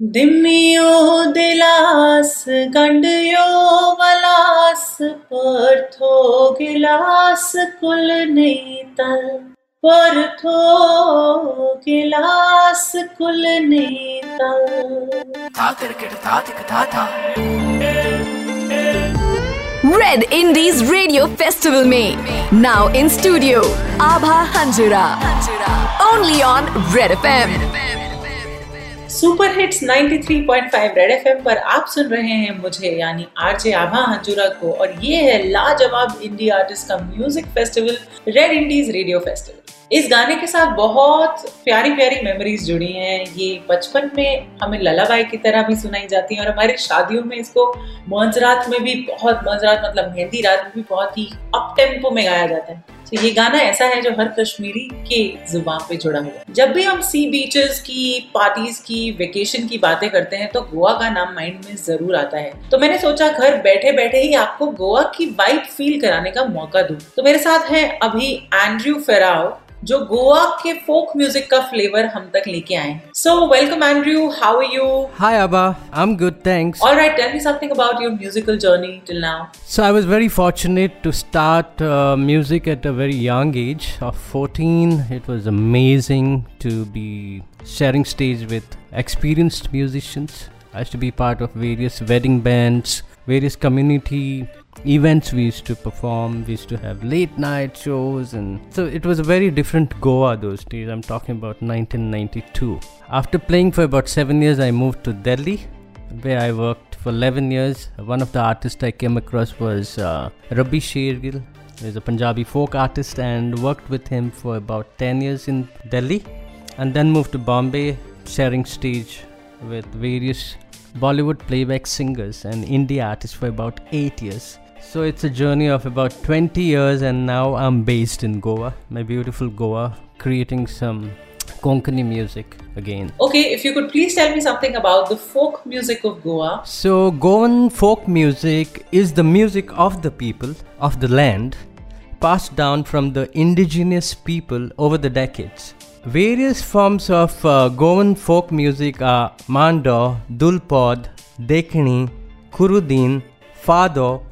दिम्मियो दिलास गंडयो वलास परथो गिलास कुल नीतल परथो गिलास कुल नीतल था क्रिकेट था तिक था था Red Indies Radio Festival में now in studio Abha Hanjura only on Red FM. Super hits 93.5 Red FM पर आप सुन रहे हैं मुझे, यानी आरजे आभा हंजुरा को, और ये है लाजवाब इंडी आर्टिस्ट का music festival, Red Indies Radio Festival. इस गाने के साथ बहुत प्यारी प्यारी मेमोरीज जुड़ी हैं। ये बचपन में हमें ललाबाई की तरह भी सुनाई जाती है, और हमारी शादियों में इसको मंजरात में भी बहुत, मंजरात मतलब मेहंदी रात में भी बहुत ही अप टेंपो में गाया जाता है। तो ये गाना ऐसा है जो हर कश्मीरी के ज़ुबान पे जुड़ा हुआ जब भी हम सी बीचेस की पार्टीज़ की वेकेशन की बातें करते हैं तो गोवा का नाम माइंड में ज़रूर आता है। तो मैंने सोचा घर बैठे बैठे ही आपको गोवा की वाइब फील कराने का मौका दू। तो मेरे साथ है अभी एंड्रयू फेराव जो गोवा के फोक म्यूज़िक का फ्लेवर हम तक लेके आए so welcome Andrew how are you Hi Abba, I'm good, thanks. All right, tell me something about your musical journey till now. So I was very fortunate to start uh, music at a very young age of 14. It was amazing to be sharing stage with experienced musicians. I used to be part of various wedding bands, various community events we used to perform. We used to have late night shows, and so it was a very different Goa those days. I'm talking about 1992. After playing for about seven years, I moved to Delhi, where I worked for 11 years. One of the artists I came across was uh, Rabi Shergill. He's a Punjabi folk artist, and worked with him for about 10 years in Delhi, and then moved to Bombay, sharing stage with various Bollywood playback singers and indie artists for about 8 years. So it's a journey of about 20 years, and now I'm based in Goa, my beautiful Goa, creating some Konkani music again. Okay, if you could please tell me something about the folk music of Goa. So, Goan folk music is the music of the people, of the land, passed down from the indigenous people over the decades. Various forms of uh, Goan folk music are Mando, Dulpod, Dekini, Kurudin, Fado,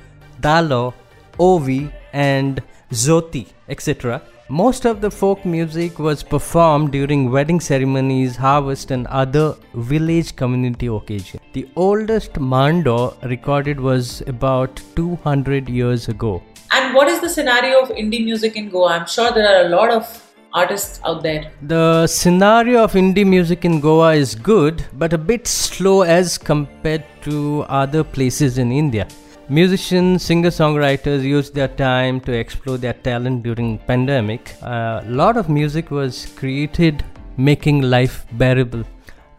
Dalo, Ovi, and Zoti, etc. Most of the folk music was performed during wedding ceremonies, harvest, and other village community occasions. The oldest Mando recorded was about 200 years ago. And what is the scenario of indie music in Goa? I'm sure there are a lot of artists out there. The scenario of indie music in Goa is good, but a bit slow as compared to other places in India. Musicians, singer-songwriters used their time to explore their talent during pandemic. A lot of music was created making life bearable,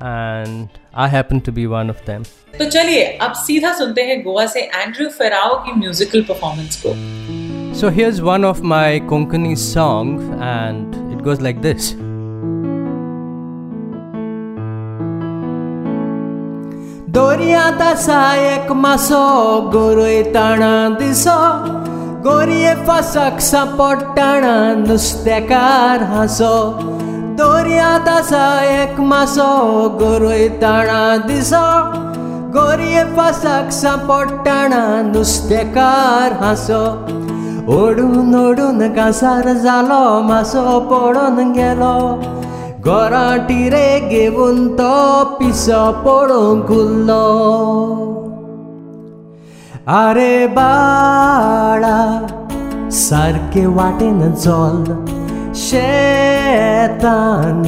and I happen to be one of them. तो चलिए अब सीधा सुनते हैं गोवा से Andrew Pharaoh की musical performance को So here's one of my Konkani songs, and it goes like this. Doriata saek maso goroi tana diso Gorie fasak sapotana nustekar haso Doriata saek maso goroi tana diso Gorie fasak sapotana nustekar haso ओढून ओढून कासार जालो मासो पडून गेलो घराटी रे घेऊन तो पिसो पडूंक उरलो आरे बाळा सारके वाटेन चल शेतान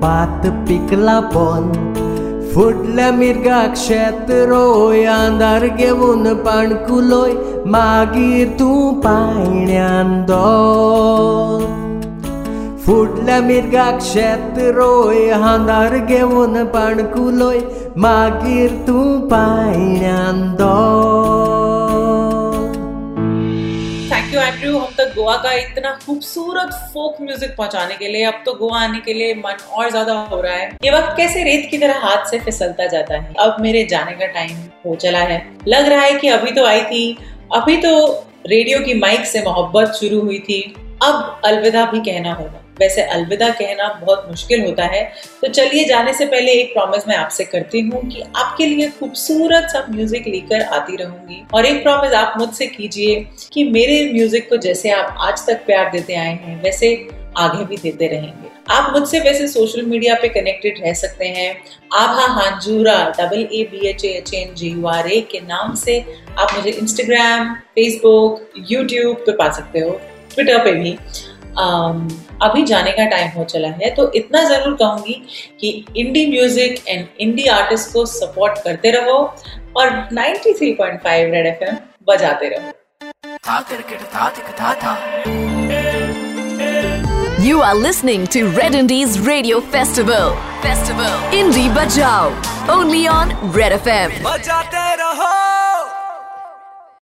भात पिकला पण फुडल्या मिरगाक शेत रोय अंधार घेऊन पाणकुलोय मागीर तूं पायण्यान दोल फुडल्या मिरगाक शेत रोय हांदार घेऊन पाणकुलोय मागीर तूं पायण्यान हम तक गोवा का इतना खूबसूरत फोक म्यूज़िक पहुँचाने के लिए, अब तो गोवा आने के लिए मन और ज़्यादा हो रहा है। ये वक्त कैसे रेत की तरह हाथ से फिसलता जाता है? अब मेरे जाने का टाइम हो चला है। लग रहा है कि अभी तो आई थी। अभी तो रेडियो की माइक से मोहब्बत शुरू हुई थी। अब अलविदा भी कहना होगा। वैसे अलविदा कहना बहुत मुश्किल होता है। तो चलिए जाने से पहले एक प्रॉमिस मैं आपसे करती हूँ कि आपके लिए खूबसूरत सा म्यूज़िक लेकर आती रहूँगी। और एक प्रॉमिस आप मुझसे कीजिए कि मेरे म्यूज़िक को जैसे आप आज तक प्यार देते आए हैं, वैसे आगे भी देते रहेंगे। आप मुझसे वैसे सोशल मीडिया पे कनेक्टेड रह सकते हैं। Abha Hanjura double A B H H N G U R A के नाम से आप मुझे इंस्टाग्राम फेसबुक यूट्यूब पे पा सकते हो। ट्विटर पे भी। अभी जाने का टाइम हो चला है तो इतना ज़रूर कहूँगी कि indie music and indie artist को सपोर्ट करते रहो और 93.5 रेड एफएम बजाते रहो You are listening to Red Indies Radio Festival. Festival. Indie Bajao. Only on Red FM. बजाते रहो